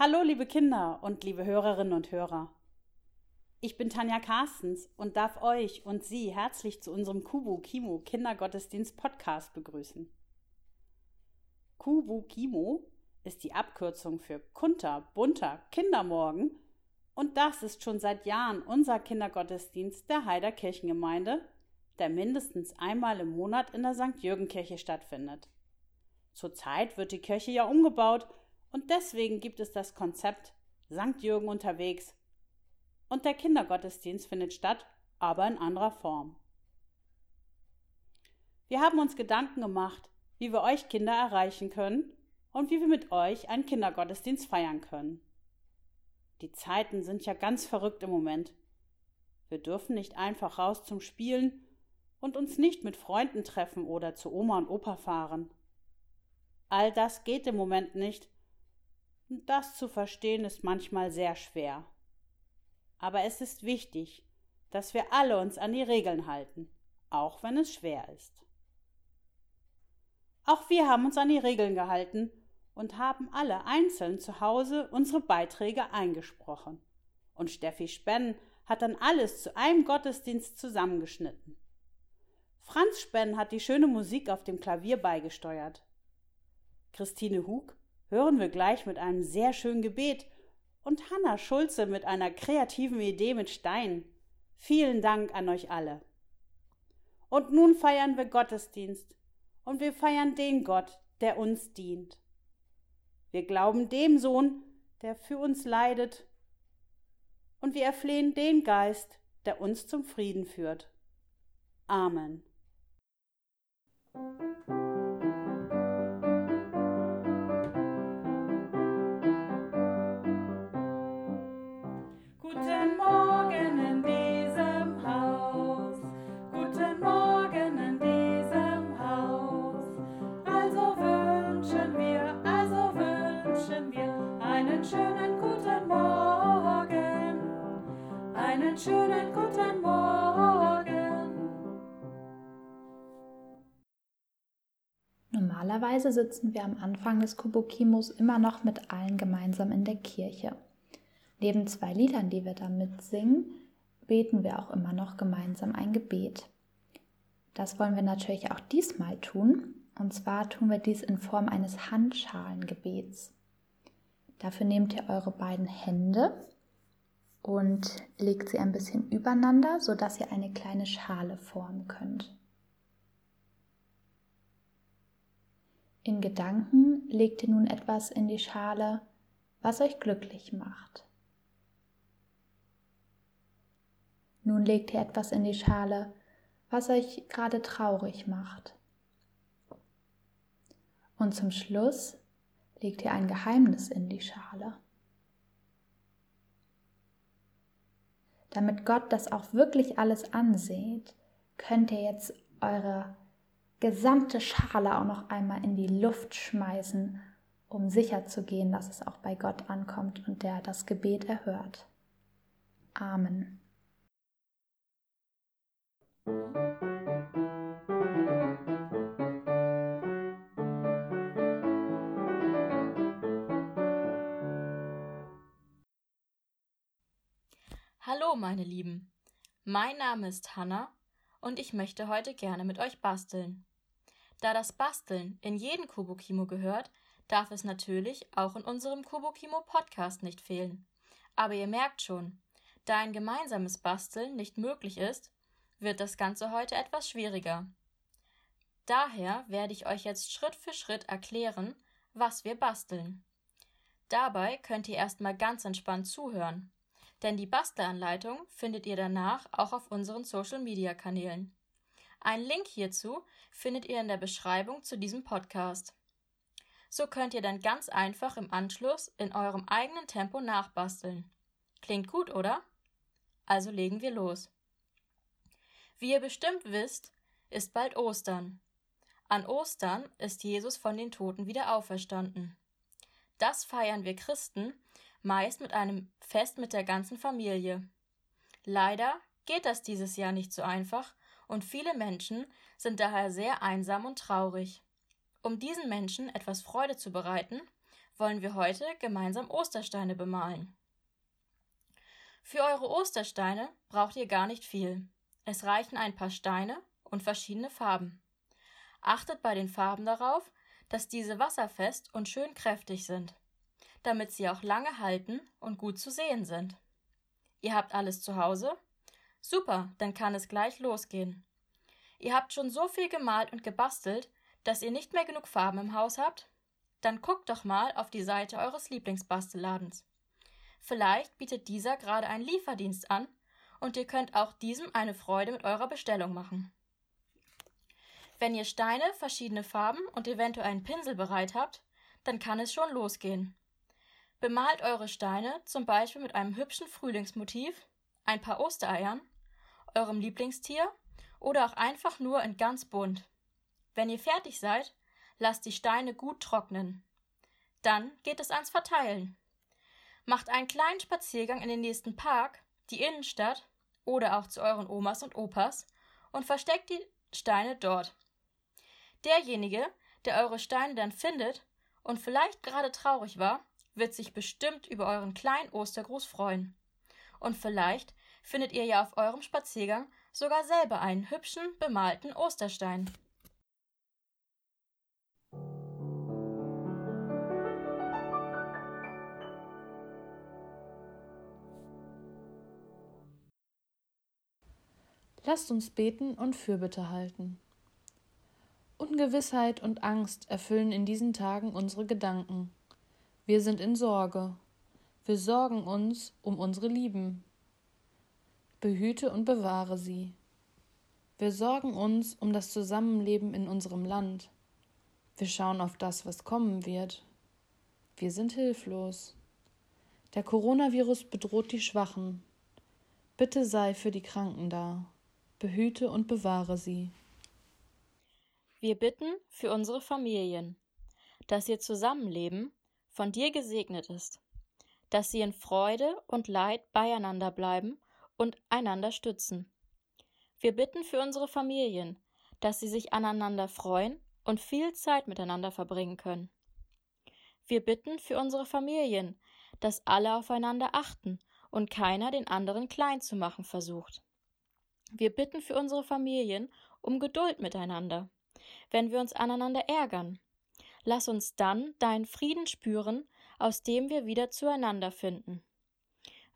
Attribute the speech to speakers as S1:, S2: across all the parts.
S1: Hallo, liebe Kinder und liebe Hörerinnen und Hörer. Ich bin Tanja Carstens und darf euch und Sie herzlich zu unserem Kubu Kimo Kindergottesdienst Podcast begrüßen. Kubu Kimo ist die Abkürzung für Kunter, bunter Kindermorgen und das ist schon seit Jahren unser Kindergottesdienst der Heider Kirchengemeinde, der mindestens einmal im Monat in der St. Jürgen Kirche stattfindet. Zurzeit wird die Kirche ja umgebaut und deswegen gibt es das Konzept St. Jürgen unterwegs. Und der Kindergottesdienst findet statt, aber in anderer Form. Wir haben uns Gedanken gemacht, wie wir euch Kinder erreichen können und wie wir mit euch einen Kindergottesdienst feiern können. Die Zeiten sind ja ganz verrückt im Moment. Wir dürfen nicht einfach raus zum Spielen und uns nicht mit Freunden treffen oder zu Oma und Opa fahren. All das geht im Moment nicht, das zu verstehen ist manchmal sehr schwer. Aber es ist wichtig, dass wir alle uns an die Regeln halten, auch wenn es schwer ist. Auch wir haben uns an die Regeln gehalten und haben alle einzeln zu Hause unsere Beiträge eingesprochen. Und Steffi Spenn hat dann alles zu einem Gottesdienst zusammengeschnitten. Franz Spenn hat die schöne Musik auf dem Klavier beigesteuert. Christine Hug hören wir gleich mit einem sehr schönen Gebet und Hanna Schulze mit einer kreativen Idee mit Stein. Vielen Dank an euch alle. Und nun feiern wir Gottesdienst und wir feiern den Gott, der uns dient. Wir glauben dem Sohn, der für uns leidet, und wir erflehen den Geist, der uns zum Frieden führt. Amen.
S2: Normalerweise sitzen wir am Anfang des Kubokimos immer noch mit allen gemeinsam in der Kirche. Neben zwei Liedern, die wir da mitsingen, beten wir auch immer noch gemeinsam ein Gebet. Das wollen wir natürlich auch diesmal tun. Und zwar tun wir dies in Form eines Handschalengebets. Dafür nehmt ihr eure beiden Hände und legt sie ein bisschen übereinander, sodass ihr eine kleine Schale formen könnt. In Gedanken legt ihr nun etwas in die Schale, was euch glücklich macht. Nun legt ihr etwas in die Schale, was euch gerade traurig macht. Und zum Schluss legt ihr ein Geheimnis in die Schale. damit Gott das auch wirklich alles ansieht, könnt ihr jetzt eure gesamte Schale auch noch einmal in die Luft schmeißen, um sicher zu gehen, dass es auch bei Gott ankommt und der das Gebet erhört. Amen.
S3: Hallo, meine Lieben. Mein Name ist Hanna und ich möchte heute gerne mit euch basteln. Da das Basteln in jeden Kubokimo gehört, darf es natürlich auch in unserem Kubokimo Podcast nicht fehlen. Aber ihr merkt schon, da ein gemeinsames Basteln nicht möglich ist, wird das Ganze heute etwas schwieriger. Daher werde ich euch jetzt Schritt für Schritt erklären, was wir basteln. Dabei könnt ihr erstmal ganz entspannt zuhören denn die Bastelanleitung findet ihr danach auch auf unseren Social-Media-Kanälen. Einen Link hierzu findet ihr in der Beschreibung zu diesem Podcast. So könnt ihr dann ganz einfach im Anschluss in eurem eigenen Tempo nachbasteln. Klingt gut, oder? Also legen wir los. Wie ihr bestimmt wisst, ist bald Ostern. An Ostern ist Jesus von den Toten wieder auferstanden. Das feiern wir Christen meist mit einem Fest mit der ganzen Familie. Leider geht das dieses Jahr nicht so einfach und viele Menschen sind daher sehr einsam und traurig. Um diesen Menschen etwas Freude zu bereiten, wollen wir heute gemeinsam Ostersteine bemalen. Für eure Ostersteine braucht ihr gar nicht viel. Es reichen ein paar Steine und verschiedene Farben. Achtet bei den Farben darauf, dass diese wasserfest und schön kräftig sind, damit sie auch lange halten und gut zu sehen sind. Ihr habt alles zu Hause? Super, dann kann es gleich losgehen. Ihr habt schon so viel gemalt und gebastelt, dass ihr nicht mehr genug Farben im Haus habt? Dann guckt doch mal auf die Seite eures Lieblingsbastelladens. Vielleicht bietet dieser gerade einen Lieferdienst an und ihr könnt auch diesem eine Freude mit eurer Bestellung machen. Wenn ihr Steine, verschiedene Farben und eventuell einen Pinsel bereit habt, dann kann es schon losgehen. Bemalt eure Steine zum Beispiel mit einem hübschen Frühlingsmotiv, ein paar Ostereiern, eurem Lieblingstier oder auch einfach nur in ganz bunt. Wenn ihr fertig seid, lasst die Steine gut trocknen. Dann geht es ans Verteilen. Macht einen kleinen Spaziergang in den nächsten Park, die Innenstadt oder auch zu euren Omas und Opas und versteckt die Steine dort. Derjenige, der eure Steine dann findet und vielleicht gerade traurig war, wird sich bestimmt über euren kleinen Ostergruß freuen. Und vielleicht findet ihr ja auf eurem Spaziergang sogar selber einen hübschen, bemalten Osterstein.
S4: Lasst uns beten und Fürbitte halten. Ungewissheit und Angst erfüllen in diesen Tagen unsere Gedanken. Wir sind in Sorge. Wir sorgen uns um unsere Lieben. Behüte und bewahre sie. Wir sorgen uns um das Zusammenleben in unserem Land. Wir schauen auf das, was kommen wird. Wir sind hilflos. Der Coronavirus bedroht die Schwachen. Bitte sei für die Kranken da. Behüte und bewahre sie.
S3: Wir bitten für unsere Familien, dass ihr Zusammenleben von dir gesegnet ist, dass sie in Freude und Leid beieinander bleiben und einander stützen. Wir bitten für unsere Familien, dass sie sich aneinander freuen und viel Zeit miteinander verbringen können. Wir bitten für unsere Familien, dass alle aufeinander achten und keiner den anderen klein zu machen versucht. Wir bitten für unsere Familien um Geduld miteinander wenn wir uns aneinander ärgern. Lass uns dann deinen Frieden spüren, aus dem wir wieder zueinander finden.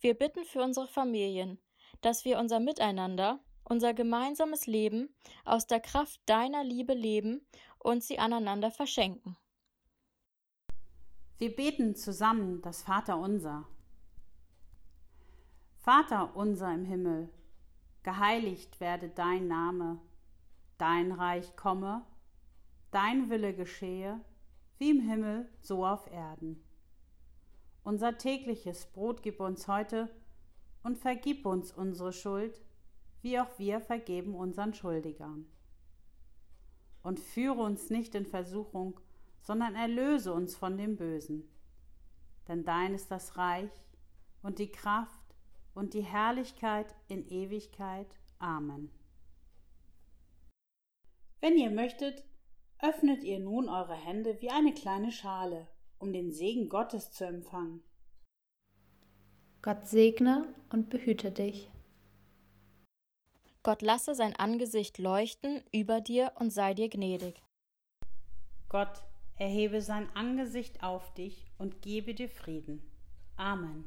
S3: Wir bitten für unsere Familien, dass wir unser Miteinander, unser gemeinsames Leben aus der Kraft deiner Liebe leben und sie aneinander verschenken.
S1: Wir beten zusammen das Vaterunser. Vater unser im Himmel, geheiligt werde dein Name, dein Reich komme, dein Wille geschehe, wie im Himmel, so auf Erden. Unser tägliches Brot gib uns heute und vergib uns unsere Schuld, wie auch wir vergeben unseren Schuldigern. Und führe uns nicht in Versuchung, sondern erlöse uns von dem Bösen. Denn dein ist das Reich und die Kraft und die Herrlichkeit in Ewigkeit. Amen. Wenn ihr möchtet, öffnet ihr nun eure Hände wie eine kleine Schale, um den Segen Gottes zu empfangen.
S2: Gott segne und behüte dich.
S3: Gott lasse sein Angesicht leuchten über dir und sei dir gnädig.
S1: Gott erhebe sein Angesicht auf dich und gebe dir Frieden. Amen.